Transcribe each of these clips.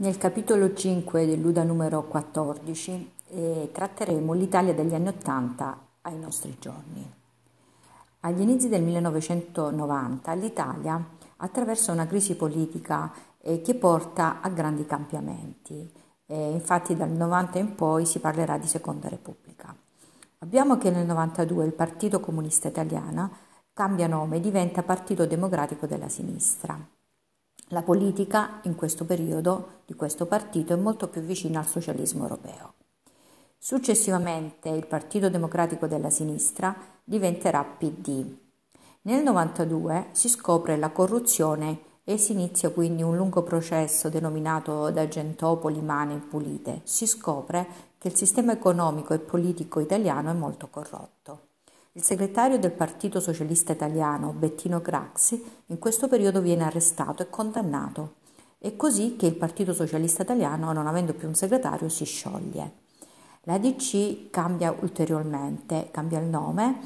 Nel capitolo 5 dell'Uda numero 14 eh, tratteremo l'Italia degli anni Ottanta ai nostri giorni. Agli inizi del 1990 l'Italia attraversa una crisi politica eh, che porta a grandi cambiamenti. Eh, infatti dal 90 in poi si parlerà di Seconda Repubblica. Abbiamo che nel 92 il Partito Comunista Italiano cambia nome e diventa Partito Democratico della Sinistra. La politica in questo periodo di questo partito è molto più vicina al socialismo europeo. Successivamente il Partito Democratico della Sinistra diventerà PD. Nel 92 si scopre la corruzione e si inizia quindi un lungo processo denominato da Gentopoli Mane Pulite. Si scopre che il sistema economico e politico italiano è molto corrotto. Il segretario del Partito Socialista Italiano, Bettino Craxi, in questo periodo viene arrestato e condannato. È così che il Partito Socialista Italiano, non avendo più un segretario, si scioglie. La DC cambia ulteriormente, cambia il nome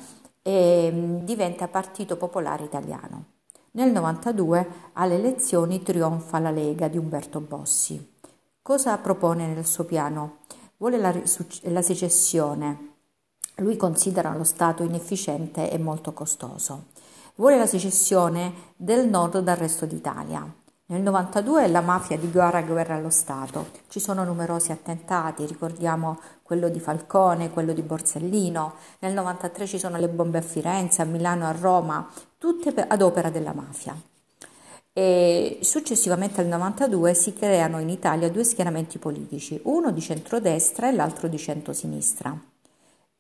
e mm, diventa Partito Popolare Italiano. Nel 92 alle elezioni trionfa la Lega di Umberto Bossi. Cosa propone nel suo piano? Vuole la, la secessione, lui considera lo Stato inefficiente e molto costoso. Vuole la secessione del nord dal resto d'Italia. Nel 92 la mafia dichiara guerra allo Stato. Ci sono numerosi attentati, ricordiamo quello di Falcone, quello di Borsellino. Nel 93 ci sono le bombe a Firenze, a Milano, a Roma, tutte ad opera della mafia. E successivamente al 92 si creano in Italia due schieramenti politici, uno di centrodestra e l'altro di centrosinistra.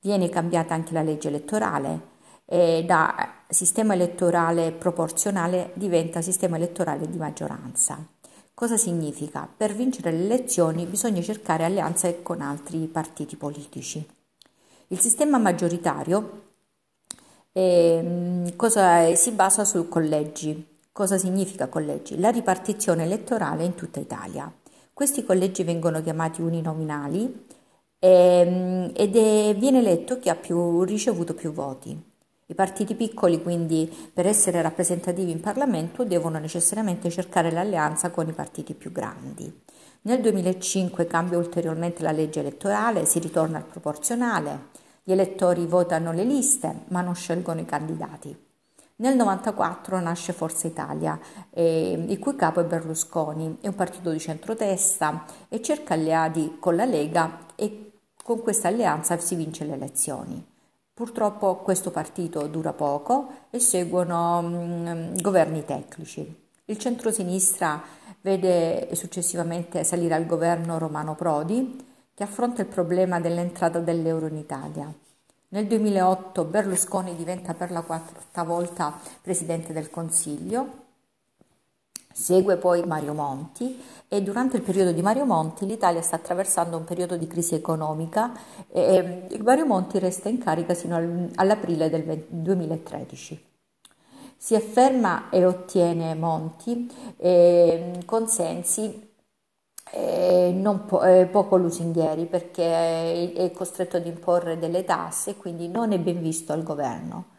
Viene cambiata anche la legge elettorale e da sistema elettorale proporzionale diventa sistema elettorale di maggioranza. Cosa significa? Per vincere le elezioni bisogna cercare alleanze con altri partiti politici. Il sistema maggioritario eh, cosa, si basa su collegi. Cosa significa collegi? La ripartizione elettorale in tutta Italia. Questi collegi vengono chiamati uninominali ehm, ed è, viene eletto chi ha più, ricevuto più voti. I partiti piccoli, quindi, per essere rappresentativi in Parlamento, devono necessariamente cercare l'alleanza con i partiti più grandi. Nel 2005 cambia ulteriormente la legge elettorale, si ritorna al proporzionale, gli elettori votano le liste ma non scelgono i candidati. Nel 1994 nasce Forza Italia, eh, il cui capo è Berlusconi, è un partito di centrodestra e cerca alleati con la Lega e con questa alleanza si vince le elezioni. Purtroppo questo partito dura poco e seguono mh, mm, governi tecnici. Il centrosinistra vede successivamente salire al governo Romano Prodi, che affronta il problema dell'entrata dell'euro in Italia. Nel 2008 Berlusconi diventa per la quarta volta presidente del Consiglio Segue poi Mario Monti e durante il periodo di Mario Monti l'Italia sta attraversando un periodo di crisi economica e Mario Monti resta in carica sino all'aprile del 2013. Si afferma e ottiene Monti eh, consensi eh, po- eh, poco lusinghieri perché è costretto ad imporre delle tasse e quindi non è ben visto al governo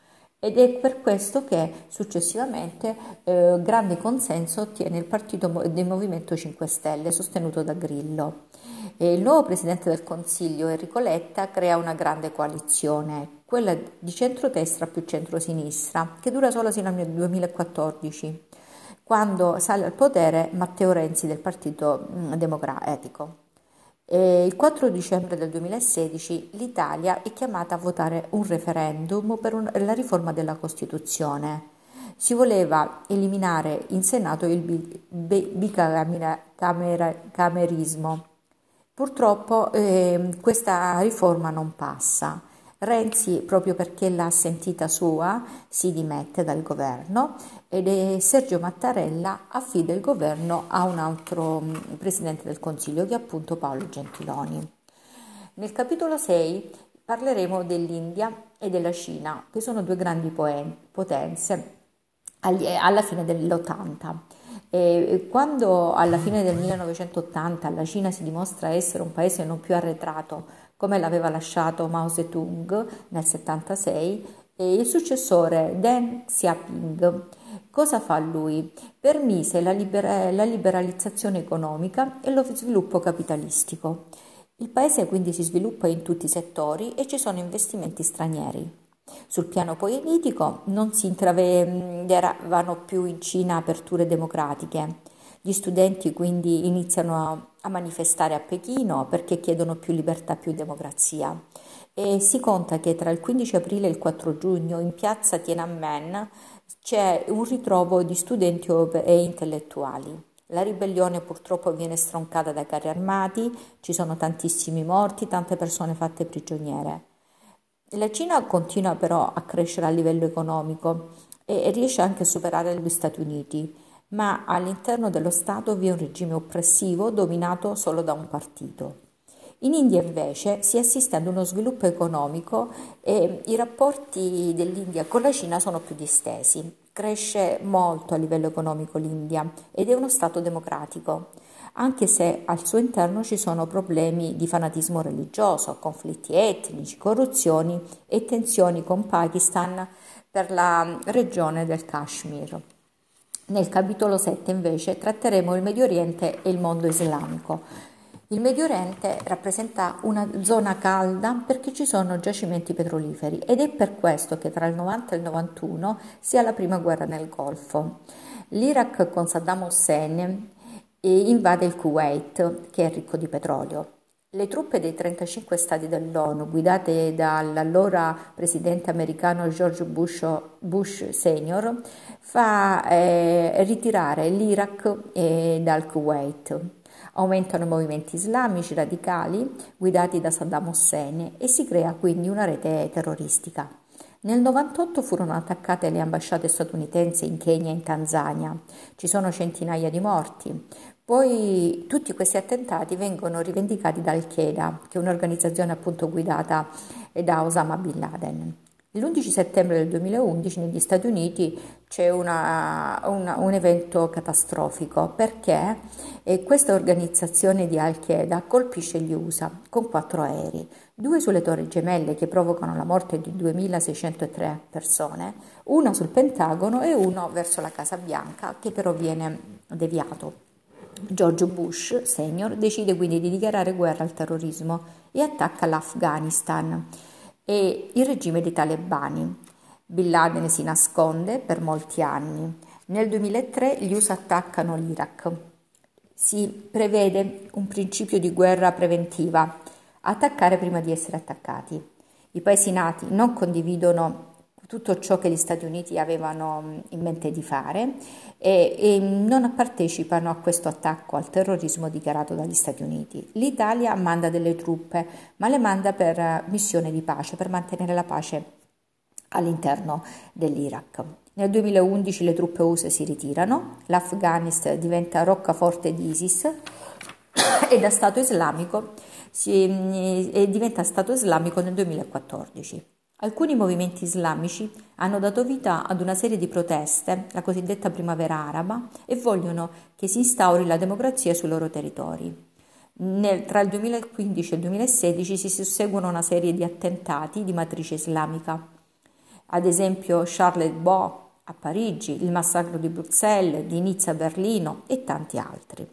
ed è per questo che successivamente eh, grande consenso ottiene il partito del Movimento 5 Stelle sostenuto da Grillo. E il nuovo presidente del Consiglio Enrico Letta crea una grande coalizione, quella di centrodestra più centrosinistra, che dura solo sino al 2014, quando sale al potere Matteo Renzi del Partito mm, Democratico. Il 4 dicembre del 2016 l'Italia è chiamata a votare un referendum per un, la riforma della Costituzione. Si voleva eliminare in Senato il bicamerismo. Purtroppo eh, questa riforma non passa. Renzi, proprio perché l'ha sentita sua, si dimette dal governo ed Sergio Mattarella affida il governo a un altro mm, presidente del Consiglio, che è appunto Paolo Gentiloni. Nel capitolo 6 parleremo dell'India e della Cina, che sono due grandi potenze alla fine dell'80. E quando alla fine del 1980 la Cina si dimostra essere un paese non più arretrato come l'aveva lasciato Mao Zedong nel 1976, e il successore Deng Xiaoping Cosa fa lui? Permise la, liber- la liberalizzazione economica e lo sviluppo capitalistico. Il paese quindi si sviluppa in tutti i settori e ci sono investimenti stranieri. Sul piano politico non si intravedevano più in Cina aperture democratiche. Gli studenti quindi iniziano a manifestare a Pechino perché chiedono più libertà, più democrazia. E si conta che tra il 15 aprile e il 4 giugno in piazza Tiananmen c'è un ritrovo di studenti e intellettuali. La ribellione purtroppo viene stroncata dai carri armati, ci sono tantissimi morti, tante persone fatte prigioniere. La Cina continua però a crescere a livello economico e riesce anche a superare gli Stati Uniti ma all'interno dello Stato vi è un regime oppressivo dominato solo da un partito. In India invece si assiste ad uno sviluppo economico e i rapporti dell'India con la Cina sono più distesi. Cresce molto a livello economico l'India ed è uno Stato democratico, anche se al suo interno ci sono problemi di fanatismo religioso, conflitti etnici, corruzioni e tensioni con Pakistan per la regione del Kashmir. Nel capitolo 7 invece tratteremo il Medio Oriente e il mondo islamico. Il Medio Oriente rappresenta una zona calda perché ci sono giacimenti petroliferi ed è per questo che tra il 90 e il 91 si ha la prima guerra nel Golfo. L'Iraq con Saddam Hussein invade il Kuwait che è ricco di petrolio. Le truppe dei 35 stati dell'ONU, guidate dall'allora presidente americano George Bush, Bush Senior, fa eh, ritirare l'Iraq eh, dal Kuwait. Aumentano i movimenti islamici radicali guidati da Saddam Hussein e si crea quindi una rete terroristica. Nel 98 furono attaccate le ambasciate statunitensi in Kenya e in Tanzania. Ci sono centinaia di morti. Poi tutti questi attentati vengono rivendicati da Al-Qaeda, che è un'organizzazione appunto guidata da Osama Bin Laden. L'11 settembre del 2011 negli Stati Uniti c'è una, una, un evento catastrofico perché eh, questa organizzazione di Al-Qaeda colpisce gli USA con quattro aerei, due sulle torri gemelle che provocano la morte di 2603 persone, uno sul Pentagono e uno verso la Casa Bianca che però viene deviato. George Bush senior decide quindi di dichiarare guerra al terrorismo e attacca l'Afghanistan e il regime dei talebani. Bin Laden si nasconde per molti anni. Nel 2003 gli USA attaccano l'Iraq. Si prevede un principio di guerra preventiva, attaccare prima di essere attaccati. I paesi nati non condividono tutto ciò che gli Stati Uniti avevano in mente di fare e, e, non partecipano a questo attacco al terrorismo dichiarato dagli Stati Uniti. L'Italia manda delle truppe, ma le manda per missione di pace, per mantenere la pace all'interno dell'Iraq. Nel 2011 le truppe USA si ritirano, l'Afghanistan diventa roccaforte di ISIS e da Stato islamico si, e diventa Stato islamico nel 2014. Alcuni movimenti islamici hanno dato vita ad una serie di proteste, la cosiddetta primavera araba, e vogliono che si instauri la democrazia sui loro territori. Nel, tra il 2015 e il 2016 si susseguono una serie di attentati di matrice islamica, ad esempio Charles Hebdo a Parigi, il massacro di Bruxelles, di Nizza a Berlino e tanti altri.